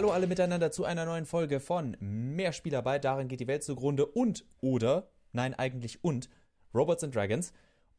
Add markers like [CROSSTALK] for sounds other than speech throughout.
Hallo alle miteinander zu einer neuen Folge von Mehrspielerarbeit. Darin geht die Welt zugrunde und oder, nein eigentlich und, Robots and Dragons.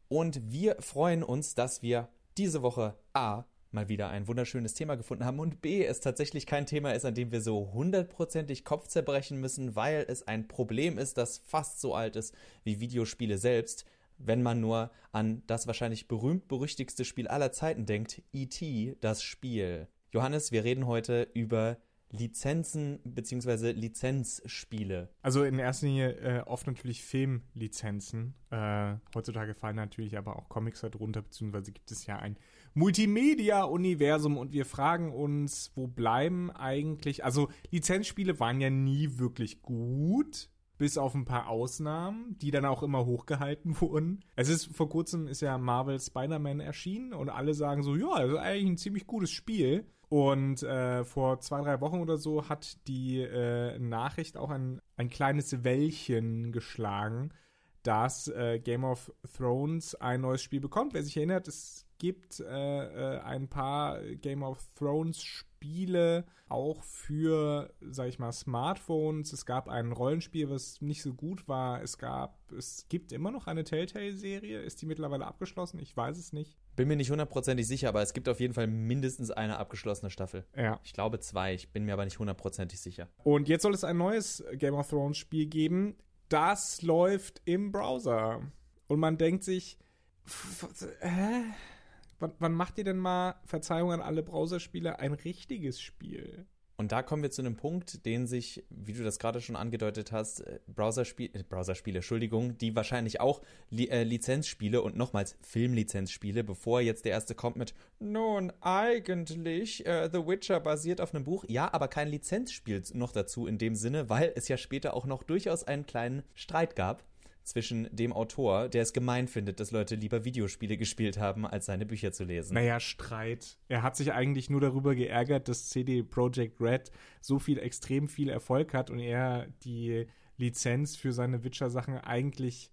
Und wir freuen uns, dass wir diese Woche A mal wieder ein wunderschönes Thema gefunden haben und B es tatsächlich kein Thema ist, an dem wir so hundertprozentig Kopf zerbrechen müssen, weil es ein Problem ist, das fast so alt ist wie Videospiele selbst wenn man nur an das wahrscheinlich berühmt-berüchtigste Spiel aller Zeiten denkt, E.T., das Spiel. Johannes, wir reden heute über Lizenzen beziehungsweise Lizenzspiele. Also in erster Linie äh, oft natürlich Filmlizenzen. Äh, heutzutage fallen natürlich aber auch Comics darunter, beziehungsweise gibt es ja ein Multimedia-Universum und wir fragen uns, wo bleiben eigentlich, also Lizenzspiele waren ja nie wirklich gut bis auf ein paar Ausnahmen, die dann auch immer hochgehalten [LAUGHS] wurden. Es ist vor kurzem ist ja Marvel Spider-Man erschienen und alle sagen so, ja, das ist eigentlich ein ziemlich gutes Spiel. Und äh, vor zwei, drei Wochen oder so hat die äh, Nachricht auch ein, ein kleines Wellchen geschlagen, dass äh, Game of Thrones ein neues Spiel bekommt. Wer sich erinnert, es gibt äh, äh, ein paar Game of Thrones Spiele auch für, sag ich mal, Smartphones. Es gab ein Rollenspiel, was nicht so gut war. Es gab, es gibt immer noch eine Telltale-Serie. Ist die mittlerweile abgeschlossen? Ich weiß es nicht. Bin mir nicht hundertprozentig sicher, aber es gibt auf jeden Fall mindestens eine abgeschlossene Staffel. Ja. Ich glaube zwei. Ich bin mir aber nicht hundertprozentig sicher. Und jetzt soll es ein neues Game of Thrones Spiel geben. Das läuft im Browser. Und man denkt sich, hä? wann, wann macht ihr denn mal, Verzeihung an alle Browserspieler, ein richtiges Spiel? Und da kommen wir zu einem Punkt, den sich, wie du das gerade schon angedeutet hast, äh, Browserspiele, äh, Browserspiele, Entschuldigung, die wahrscheinlich auch Li äh, Lizenzspiele und nochmals Filmlizenzspiele, bevor jetzt der erste kommt mit, nun, eigentlich, äh, The Witcher basiert auf einem Buch, ja, aber kein Lizenzspiel noch dazu in dem Sinne, weil es ja später auch noch durchaus einen kleinen Streit gab zwischen dem Autor, der es gemein findet, dass Leute lieber Videospiele gespielt haben, als seine Bücher zu lesen. Naja, Streit. Er hat sich eigentlich nur darüber geärgert, dass CD Projekt Red so viel, extrem viel Erfolg hat und er die Lizenz für seine Witcher-Sachen eigentlich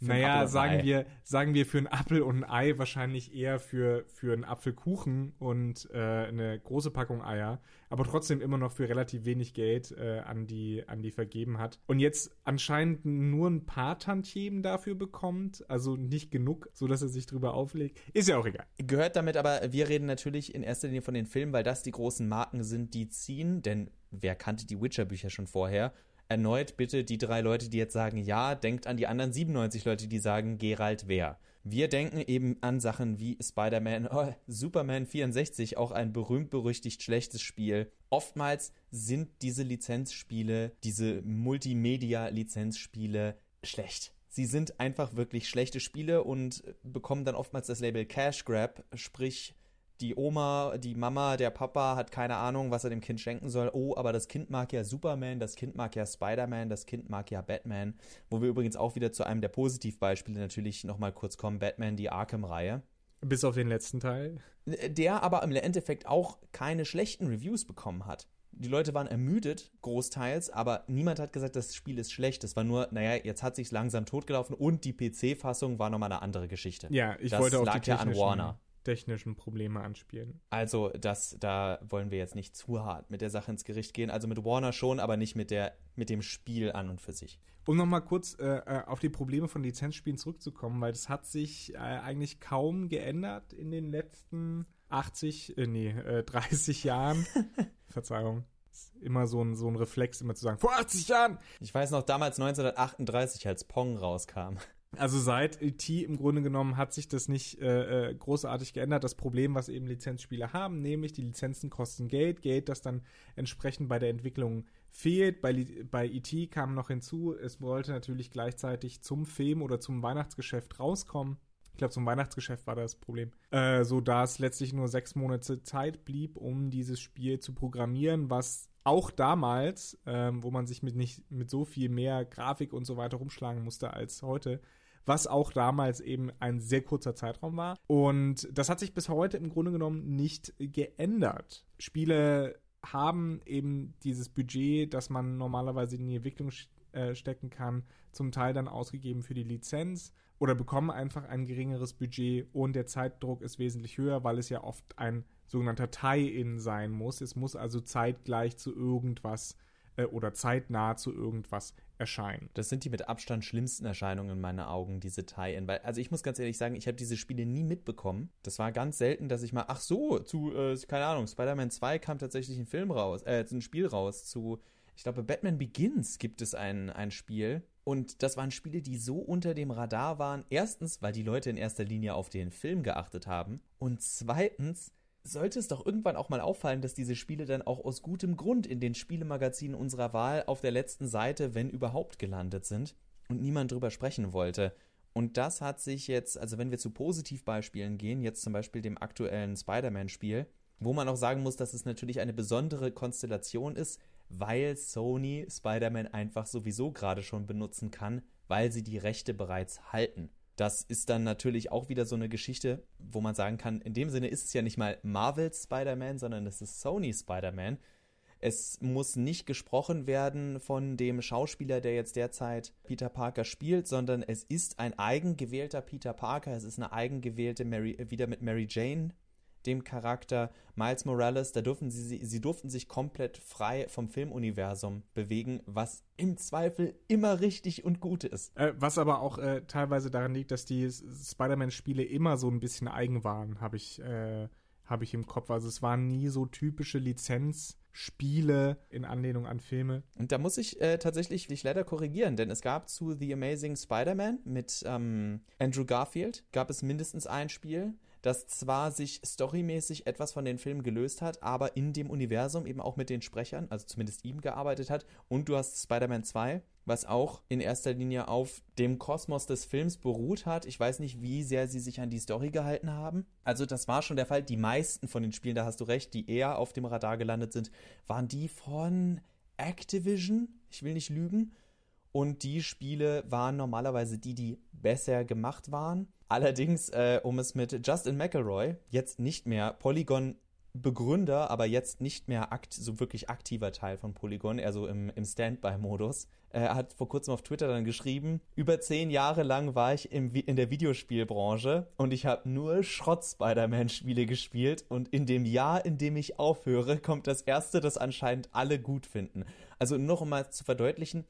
naja, sagen wir, sagen wir für einen Apfel und ein Ei wahrscheinlich eher für, für einen Apfelkuchen und äh, eine große Packung Eier, aber trotzdem immer noch für relativ wenig Geld äh, an, die, an die vergeben hat. Und jetzt anscheinend nur ein paar Tantiemen dafür bekommt, also nicht genug, so dass er sich drüber auflegt. Ist ja auch egal. Gehört damit aber, wir reden natürlich in erster Linie von den Filmen, weil das die großen Marken sind, die ziehen, denn wer kannte die Witcher-Bücher schon vorher? Erneut bitte die drei Leute, die jetzt sagen ja, denkt an die anderen 97 Leute, die sagen Gerald wer. Wir denken eben an Sachen wie Spider-Man, oh, [LAUGHS] Superman 64, auch ein berühmt-berüchtigt schlechtes Spiel. Oftmals sind diese Lizenzspiele, diese Multimedia-Lizenzspiele schlecht. Sie sind einfach wirklich schlechte Spiele und bekommen dann oftmals das Label Cash Grab, sprich die Oma, die Mama, der Papa hat keine Ahnung, was er dem Kind schenken soll. Oh, aber das Kind mag ja Superman, das Kind mag ja Spider-Man, das Kind mag ja Batman. Wo wir übrigens auch wieder zu einem der Positivbeispiele natürlich nochmal kurz kommen. Batman, die Arkham-Reihe. Bis auf den letzten Teil. Der aber im Endeffekt auch keine schlechten Reviews bekommen hat. Die Leute waren ermüdet, großteils, aber niemand hat gesagt, das Spiel ist schlecht. Es war nur, naja, jetzt hat sich's langsam totgelaufen und die PC-Fassung war nochmal eine andere Geschichte. Ja, ich das wollte auch lag die ja an Warner technischen Probleme anspielen. Also, das, da wollen wir jetzt nicht zu hart mit der Sache ins Gericht gehen. Also mit Warner schon, aber nicht mit der, mit dem Spiel an und für sich. Um nochmal kurz äh, äh, auf die Probleme von Lizenzspielen zurückzukommen, weil das hat sich äh, eigentlich kaum geändert in den letzten 80, äh, nee, äh, 30 Jahren. [LAUGHS] Verzeihung. Ist immer so ein, so ein Reflex, immer zu sagen, vor 80 Jahren! Ich weiß noch damals 1938, als Pong rauskam. Also seit E.T. im Grunde genommen hat sich das nicht äh, äh, großartig geändert. Das Problem, was eben Lizenzspiele haben, nämlich die Lizenzen kosten Geld, Geld, das dann entsprechend bei der Entwicklung fehlt. Bei, bei E.T. kam noch hinzu, es wollte natürlich gleichzeitig zum Film oder zum Weihnachtsgeschäft rauskommen. Ich glaube, zum Weihnachtsgeschäft war das Problem. Äh, so dass letztlich nur sechs Monate Zeit blieb, um dieses Spiel zu programmieren, was auch damals, ähm, wo man sich mit nicht mit so viel mehr Grafik und so weiter rumschlagen musste als heute, was auch damals eben ein sehr kurzer Zeitraum war. Und das hat sich bis heute im Grunde genommen nicht geändert. Spiele haben eben dieses Budget, das man normalerweise in die Entwicklung äh, stecken kann, zum Teil dann ausgegeben für die Lizenz oder bekommen einfach ein geringeres Budget und der Zeitdruck ist wesentlich höher, weil es ja oft ein sogenannter Tie-In sein muss. Es muss also zeitgleich zu irgendwas äh, oder zeitnah zu irgendwas erscheinen. Das sind die mit Abstand schlimmsten Erscheinungen in meinen Augen, diese Tie-In. Also ich muss ganz ehrlich sagen, ich habe diese Spiele nie mitbekommen. Das war ganz selten, dass ich mal, ach so, zu, äh, keine Ahnung, Spider-Man 2 kam tatsächlich ein Film raus, äh, ein Spiel raus zu, ich glaube, Batman Begins gibt es ein, ein Spiel. Und das waren Spiele, die so unter dem Radar waren. Erstens, weil die Leute in erster Linie auf den Film geachtet haben. Und zweitens, sollte es doch irgendwann auch mal auffallen, dass diese Spiele dann auch aus gutem Grund in den Spielemagazinen unserer Wahl auf der letzten Seite, wenn überhaupt, gelandet sind und niemand drüber sprechen wollte. Und das hat sich jetzt, also wenn wir zu Positivbeispielen gehen, jetzt zum Beispiel dem aktuellen Spider-Man-Spiel, wo man auch sagen muss, dass es natürlich eine besondere Konstellation ist, weil Sony Spider-Man einfach sowieso gerade schon benutzen kann, weil sie die Rechte bereits halten. Das ist dann natürlich auch wieder so eine Geschichte, wo man sagen kann, in dem Sinne ist es ja nicht mal Marvels Spider-Man, sondern es ist Sony Spider-Man. Es muss nicht gesprochen werden von dem Schauspieler, der jetzt derzeit Peter Parker spielt, sondern es ist ein eigengewählter Peter Parker. Es ist eine eigengewählte Mary, wieder mit Mary Jane dem Charakter Miles Morales, da durften sie, sie durften sich komplett frei vom Filmuniversum bewegen, was im Zweifel immer richtig und gut ist. Äh, was aber auch äh, teilweise daran liegt, dass die Spider-Man-Spiele immer so ein bisschen eigen waren, habe ich, äh, hab ich im Kopf. Also es waren nie so typische Lizenzspiele in Anlehnung an Filme. Und da muss ich äh, tatsächlich dich leider korrigieren, denn es gab zu The Amazing Spider-Man mit ähm, Andrew Garfield, gab es mindestens ein Spiel, das zwar sich storymäßig etwas von den Filmen gelöst hat, aber in dem Universum eben auch mit den Sprechern, also zumindest ihm gearbeitet hat. Und du hast Spider-Man 2, was auch in erster Linie auf dem Kosmos des Films beruht hat. Ich weiß nicht, wie sehr sie sich an die Story gehalten haben. Also das war schon der Fall. Die meisten von den Spielen, da hast du recht, die eher auf dem Radar gelandet sind, waren die von Activision. Ich will nicht lügen. Und die Spiele waren normalerweise die, die besser gemacht waren. Allerdings, äh, um es mit Justin McElroy, jetzt nicht mehr Polygon Begründer, aber jetzt nicht mehr akt so wirklich aktiver Teil von Polygon, eher so im, im Standby-Modus. Er hat vor kurzem auf Twitter dann geschrieben, über zehn Jahre lang war ich im, in der Videospielbranche und ich habe nur Schrott-Spider-Man-Spiele gespielt und in dem Jahr, in dem ich aufhöre, kommt das erste, das anscheinend alle gut finden. Also noch um mal zu verdeutlichen,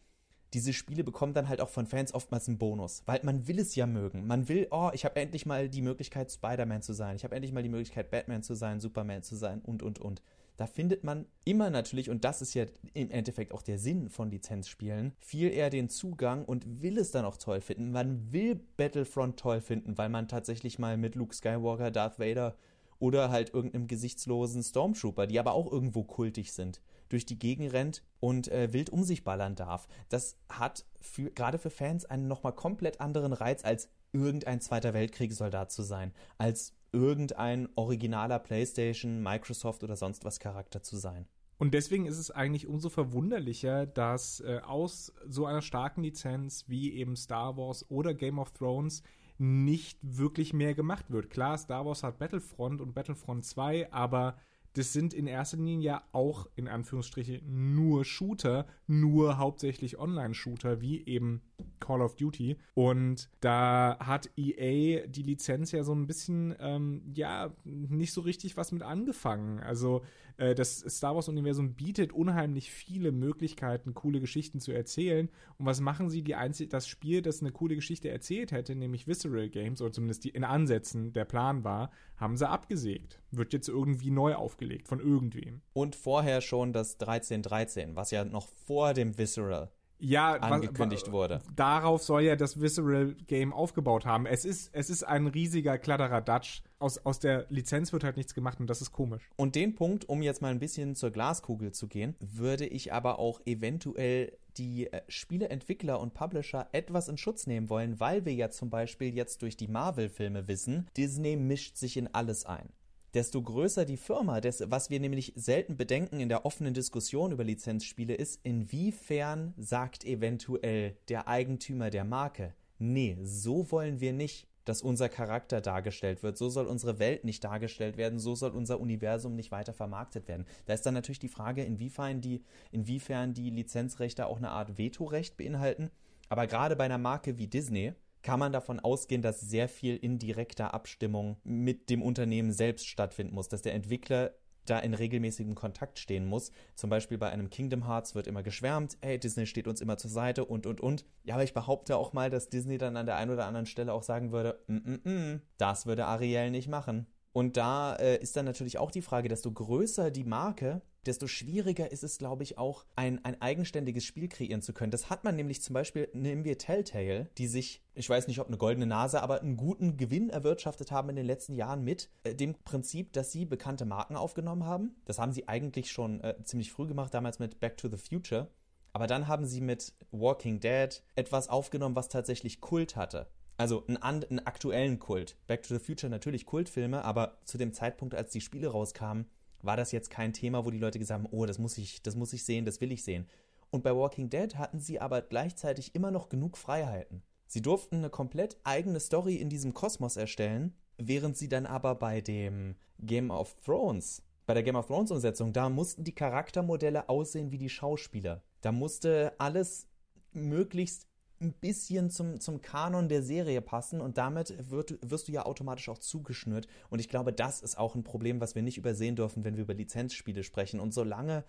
diese Spiele bekommen dann halt auch von Fans oftmals einen Bonus, weil man will es ja mögen. Man will, oh, ich habe endlich mal die Möglichkeit, Spider-Man zu sein. Ich habe endlich mal die Möglichkeit, Batman zu sein, Superman zu sein und, und, und. Da findet man immer natürlich, und das ist ja im Endeffekt auch der Sinn von Lizenzspielen, viel eher den Zugang und will es dann auch toll finden. Man will Battlefront toll finden, weil man tatsächlich mal mit Luke Skywalker, Darth Vader oder halt irgendeinem gesichtslosen Stormtrooper, die aber auch irgendwo kultig sind, durch die Gegend rennt und äh, wild um sich ballern darf. Das hat für, gerade für Fans einen nochmal komplett anderen Reiz, als irgendein Zweiter Weltkriegssoldat zu sein, als irgendein originaler PlayStation, Microsoft oder sonst was Charakter zu sein. Und deswegen ist es eigentlich umso verwunderlicher, dass äh, aus so einer starken Lizenz wie eben Star Wars oder Game of Thrones nicht wirklich mehr gemacht wird. Klar, Star Wars hat Battlefront und Battlefront 2, aber das sind in erster Linie ja auch in Anführungsstriche nur Shooter, nur hauptsächlich Online-Shooter, wie eben Call of Duty. Und da hat EA die Lizenz ja so ein bisschen, ähm, ja, nicht so richtig was mit angefangen. Also äh, das Star Wars-Universum bietet unheimlich viele Möglichkeiten, coole Geschichten zu erzählen. Und was machen sie? Die einzig das Spiel, das eine coole Geschichte erzählt hätte, nämlich Visceral Games, oder zumindest die in Ansätzen der Plan war, haben sie abgesägt. Wird jetzt irgendwie neu aufgelegt von irgendwem. Und vorher schon das 1313, was ja noch vor dem Visceral ja, angekündigt was, wurde. Darauf soll ja das Visceral Game aufgebaut haben. Es ist, es ist ein riesiger Kladderadatsch. Aus, aus der Lizenz wird halt nichts gemacht und das ist komisch. Und den Punkt, um jetzt mal ein bisschen zur Glaskugel zu gehen, würde ich aber auch eventuell die äh, Spieleentwickler und Publisher etwas in Schutz nehmen wollen, weil wir ja zum Beispiel jetzt durch die Marvel-Filme wissen, Disney mischt sich in alles ein desto größer die Firma. Das, was wir nämlich selten bedenken in der offenen Diskussion über Lizenzspiele ist, inwiefern sagt eventuell der Eigentümer der Marke, nee, so wollen wir nicht, dass unser Charakter dargestellt wird, so soll unsere Welt nicht dargestellt werden, so soll unser Universum nicht weiter vermarktet werden. Da ist dann natürlich die Frage, inwiefern die, inwiefern die Lizenzrechte auch eine Art Vetorecht beinhalten. Aber gerade bei einer Marke wie Disney, kann man davon ausgehen, dass sehr viel indirekter Abstimmung mit dem Unternehmen selbst stattfinden muss, dass der Entwickler da in regelmäßigem Kontakt stehen muss. Zum Beispiel bei einem Kingdom Hearts wird immer geschwärmt, hey, Disney steht uns immer zur Seite und, und, und. Ja, aber ich behaupte auch mal, dass Disney dann an der einen oder anderen Stelle auch sagen würde, mm, mm, mm, das würde Ariel nicht machen. Und da äh, ist dann natürlich auch die Frage, desto größer die Marke, desto schwieriger ist es, glaube ich, auch ein, ein eigenständiges Spiel kreieren zu können. Das hat man nämlich zum Beispiel, nehmen wir Telltale, die sich, ich weiß nicht, ob eine goldene Nase, aber einen guten Gewinn erwirtschaftet haben in den letzten Jahren mit äh, dem Prinzip, dass sie bekannte Marken aufgenommen haben. Das haben sie eigentlich schon äh, ziemlich früh gemacht, damals mit Back to the Future. Aber dann haben sie mit Walking Dead etwas aufgenommen, was tatsächlich Kult hatte. Also einen, einen aktuellen Kult. Back to the Future natürlich Kultfilme, aber zu dem Zeitpunkt, als die Spiele rauskamen, war das jetzt kein Thema, wo die Leute gesagt haben, oh, das muss ich, das muss ich sehen, das will ich sehen. Und bei Walking Dead hatten sie aber gleichzeitig immer noch genug Freiheiten. Sie durften eine komplett eigene Story in diesem Kosmos erstellen, während sie dann aber bei dem Game of Thrones, bei der Game of Thrones Umsetzung, da mussten die Charaktermodelle aussehen wie die Schauspieler. Da musste alles möglichst ein bisschen zum, zum Kanon der Serie passen und damit wird, wirst du ja automatisch auch zugeschnürt. Und ich glaube, das ist auch ein Problem, was wir nicht übersehen dürfen, wenn wir über Lizenzspiele sprechen. Und solange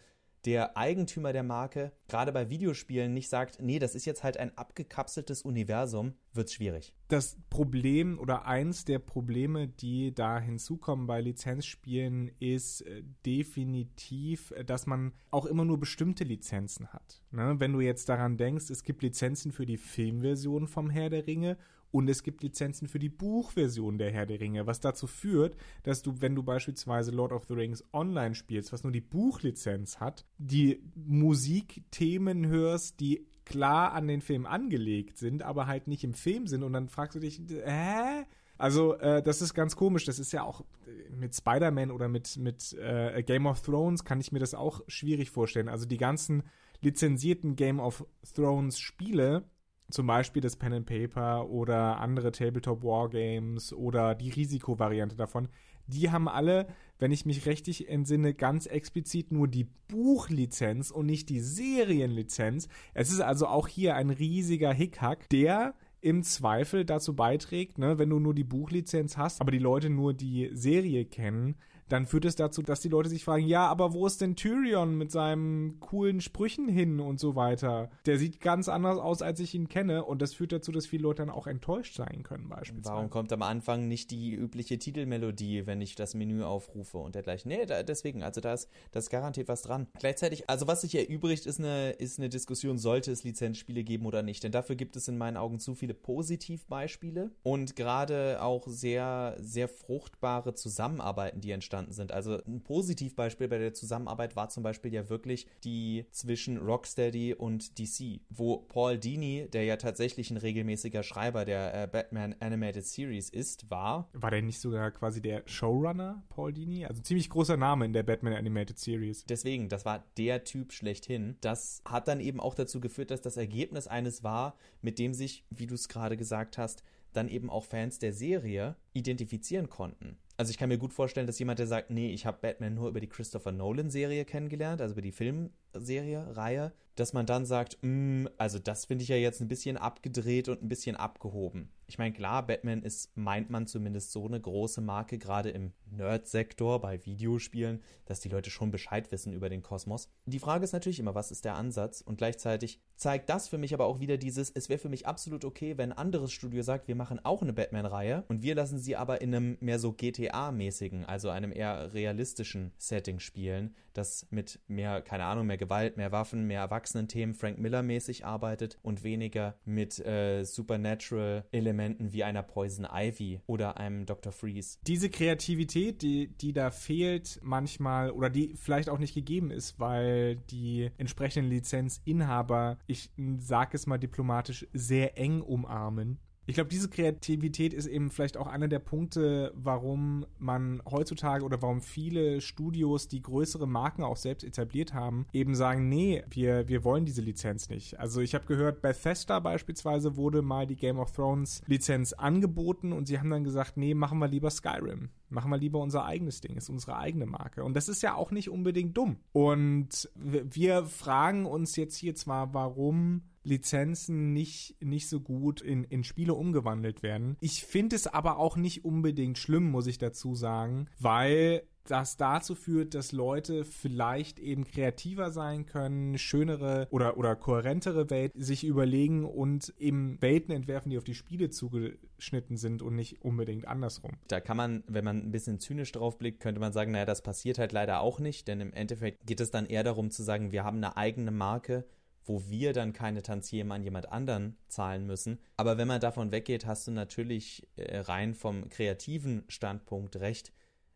der Eigentümer der Marke gerade bei Videospielen nicht sagt, nee, das ist jetzt halt ein abgekapseltes Universum, wird es schwierig. Das Problem oder eins der Probleme, die da hinzukommen bei Lizenzspielen, ist äh, definitiv, äh, dass man auch immer nur bestimmte Lizenzen hat. Ne? Wenn du jetzt daran denkst, es gibt Lizenzen für die Filmversion vom Herr der Ringe und es gibt Lizenzen für die Buchversion der Herr der Ringe, was dazu führt, dass du, wenn du beispielsweise Lord of the Rings online spielst, was nur die Buchlizenz hat, die Musikthemen hörst, die klar an den Film angelegt sind, aber halt nicht im Film sind und dann fragst du dich, hä? Also, äh, das ist ganz komisch. Das ist ja auch äh, mit Spider-Man oder mit, mit äh, Game of Thrones kann ich mir das auch schwierig vorstellen. Also die ganzen lizenzierten Game of Thrones Spiele zum Beispiel das Pen and Paper oder andere Tabletop Wargames oder die Risikovariante davon, die haben alle, wenn ich mich richtig entsinne, ganz explizit nur die Buchlizenz und nicht die Serienlizenz. Es ist also auch hier ein riesiger Hickhack, der im Zweifel dazu beiträgt, ne, wenn du nur die Buchlizenz hast, aber die Leute nur die Serie kennen, dann führt es dazu, dass die Leute sich fragen, ja, aber wo ist denn Tyrion mit seinen coolen Sprüchen hin und so weiter? Der sieht ganz anders aus, als ich ihn kenne und das führt dazu, dass viele Leute dann auch enttäuscht sein können beispielsweise. Warum kommt am Anfang nicht die übliche Titelmelodie, wenn ich das Menü aufrufe und dergleichen? Nee, da, deswegen, also da ist, da ist garantiert was dran. Gleichzeitig, also was sich erübrigt, ist eine, ist eine Diskussion, sollte es Lizenzspiele geben oder nicht, denn dafür gibt es in meinen Augen zu viele Positivbeispiele und gerade auch sehr, sehr fruchtbare Zusammenarbeiten, die entstanden entstanden sind. Also ein Positivbeispiel bei der Zusammenarbeit war zum Beispiel ja wirklich die zwischen Rocksteady und DC, wo Paul Dini, der ja tatsächlich ein regelmäßiger Schreiber der äh, Batman Animated Series ist, war. War der nicht sogar quasi der Showrunner, Paul Dini? Also ziemlich großer Name in der Batman Animated Series. Deswegen, das war der Typ schlechthin. Das hat dann eben auch dazu geführt, dass das Ergebnis eines war, mit dem sich, wie du es gerade gesagt hast, dann eben auch Fans der Serie identifizieren konnten. Also ich kann mir gut vorstellen, dass jemand, der sagt, nee, ich habe Batman nur über die Christopher Nolan-Serie kennengelernt, also über die Filmserie, Reihe, dass man dann sagt, mm, also das finde ich ja jetzt ein bisschen abgedreht und ein bisschen abgehoben. Ich meine, klar, Batman ist, meint man zumindest so eine große Marke, gerade im Nerd-Sektor bei Videospielen, dass die Leute schon Bescheid wissen über den Kosmos. Die Frage ist natürlich immer, was ist der Ansatz? Und gleichzeitig zeigt das für mich aber auch wieder dieses, es wäre für mich absolut okay, wenn ein anderes Studio sagt, wir machen auch eine Batman-Reihe und wir lassen sie aber in einem mehr so GTA-mäßigen, also einem eher realistischen Setting spielen, das mit mehr, keine Ahnung, mehr Gewalt, mehr Waffen, mehr Erwachsenen-Themen Frank Miller-mäßig arbeitet und weniger mit äh, Supernatural-Elementen Elementen wie einer Poison Ivy oder einem Dr. Freeze. Diese Kreativität, die, die da fehlt manchmal oder die vielleicht auch nicht gegeben ist, weil die entsprechenden Lizenzinhaber, ich sage es mal diplomatisch, sehr eng umarmen ich glaube, diese Kreativität ist eben vielleicht auch einer der Punkte, warum man heutzutage oder warum viele Studios, die größere Marken auch selbst etabliert haben, eben sagen, nee, wir, wir wollen diese Lizenz nicht. Also ich habe gehört, Bethesda beispielsweise wurde mal die Game of Thrones Lizenz angeboten und sie haben dann gesagt, nee, machen wir lieber Skyrim. Machen wir lieber unser eigenes Ding, ist unsere eigene Marke. Und das ist ja auch nicht unbedingt dumm. Und wir fragen uns jetzt hier zwar, warum Lizenzen nicht, nicht so gut in, in Spiele umgewandelt werden. Ich finde es aber auch nicht unbedingt schlimm, muss ich dazu sagen, weil das dazu führt, dass Leute vielleicht eben kreativer sein können, schönere oder, oder kohärentere Welt sich überlegen und eben Welten entwerfen, die auf die Spiele zugeschnitten sind und nicht unbedingt andersrum. Da kann man, wenn man ein bisschen zynisch drauf blickt, könnte man sagen, naja, das passiert halt leider auch nicht, denn im Endeffekt geht es dann eher darum zu sagen, wir haben eine eigene Marke, wo wir dann keine Tantiemen an jemand anderen zahlen müssen. Aber wenn man davon weggeht, hast du natürlich äh, rein vom kreativen Standpunkt recht,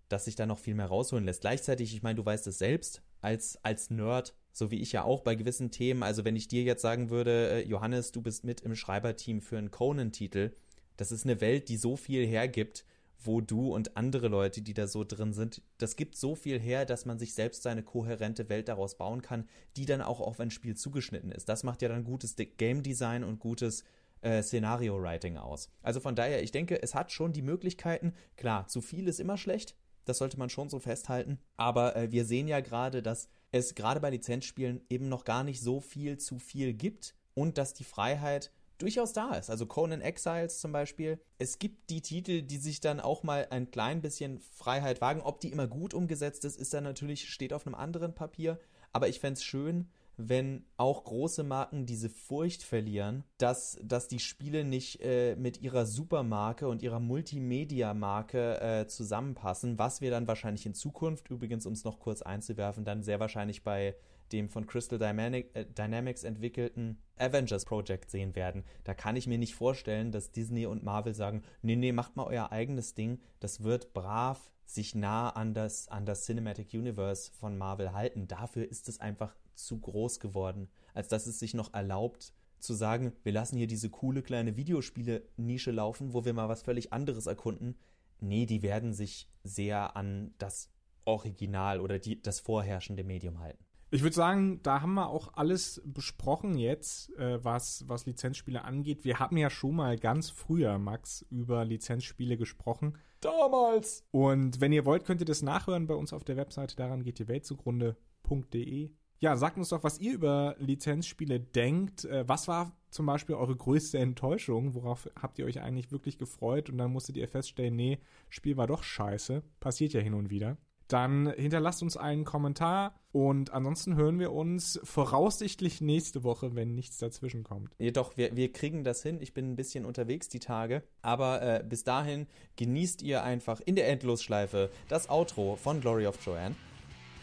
dass sich da noch viel mehr rausholen lässt. Gleichzeitig, ich meine, du weißt es selbst, als, als Nerd, so wie ich ja auch bei gewissen Themen, also wenn ich dir jetzt sagen würde, äh, Johannes, du bist mit im Schreiberteam für einen Conan-Titel, das ist eine Welt, die so viel hergibt, wo du und andere Leute, die da so drin sind, das gibt so viel her, dass man sich selbst seine kohärente Welt daraus bauen kann, die dann auch auf ein Spiel zugeschnitten ist. Das macht ja dann gutes Game Design und gutes äh, Szenario Writing aus. Also von daher, ich denke, es hat schon die Möglichkeiten. Klar, zu viel ist immer schlecht, das sollte man schon so festhalten. Aber äh, wir sehen ja gerade, dass es gerade bei Lizenzspielen eben noch gar nicht so viel zu viel gibt und dass die Freiheit durchaus da ist. Also Conan Exiles zum Beispiel. Es gibt die Titel, die sich dann auch mal ein klein bisschen Freiheit wagen. Ob die immer gut umgesetzt ist, ist dann natürlich, steht auf einem anderen Papier. Aber ich fände es schön, wenn auch große Marken diese Furcht verlieren, dass, dass die Spiele nicht äh, mit ihrer Supermarke und ihrer Multimedia-Marke äh, zusammenpassen, was wir dann wahrscheinlich in Zukunft, übrigens um es noch kurz einzuwerfen, dann sehr wahrscheinlich bei dem von Crystal äh, Dynamics entwickelten Avengers Project sehen werden. Da kann ich mir nicht vorstellen, dass Disney und Marvel sagen, nee, nee, macht mal euer eigenes Ding, das wird brav sich nah an das, an das Cinematic Universe von Marvel halten. Dafür ist es einfach zu groß geworden, als dass es sich noch erlaubt, zu sagen, wir lassen hier diese coole kleine Videospiele-Nische laufen, wo wir mal was völlig anderes erkunden. Nee, die werden sich sehr an das Original oder die, das vorherrschende Medium halten. Ich würde sagen, da haben wir auch alles besprochen jetzt, äh, was, was Lizenzspiele angeht. Wir haben ja schon mal ganz früher, Max, über Lizenzspiele gesprochen. Damals! Und wenn ihr wollt, könnt ihr das nachhören bei uns auf der Webseite. Daran geht die Welt zugrunde.de. Ja, sagt uns doch, was ihr über Lizenzspiele denkt. Äh, was war zum Beispiel eure größte Enttäuschung? Worauf habt ihr euch eigentlich wirklich gefreut? Und dann musstet ihr feststellen, nee, Spiel war doch scheiße. Passiert ja hin und wieder dann hinterlasst uns einen Kommentar und ansonsten hören wir uns voraussichtlich nächste Woche, wenn nichts dazwischen kommt. Jedoch, wir, wir kriegen das hin. Ich bin ein bisschen unterwegs die Tage, aber äh, bis dahin genießt ihr einfach in der Endlosschleife das Outro von Glory of Joanne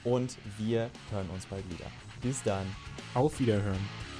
und wir hören uns bald wieder. Bis dann. Auf Wiederhören.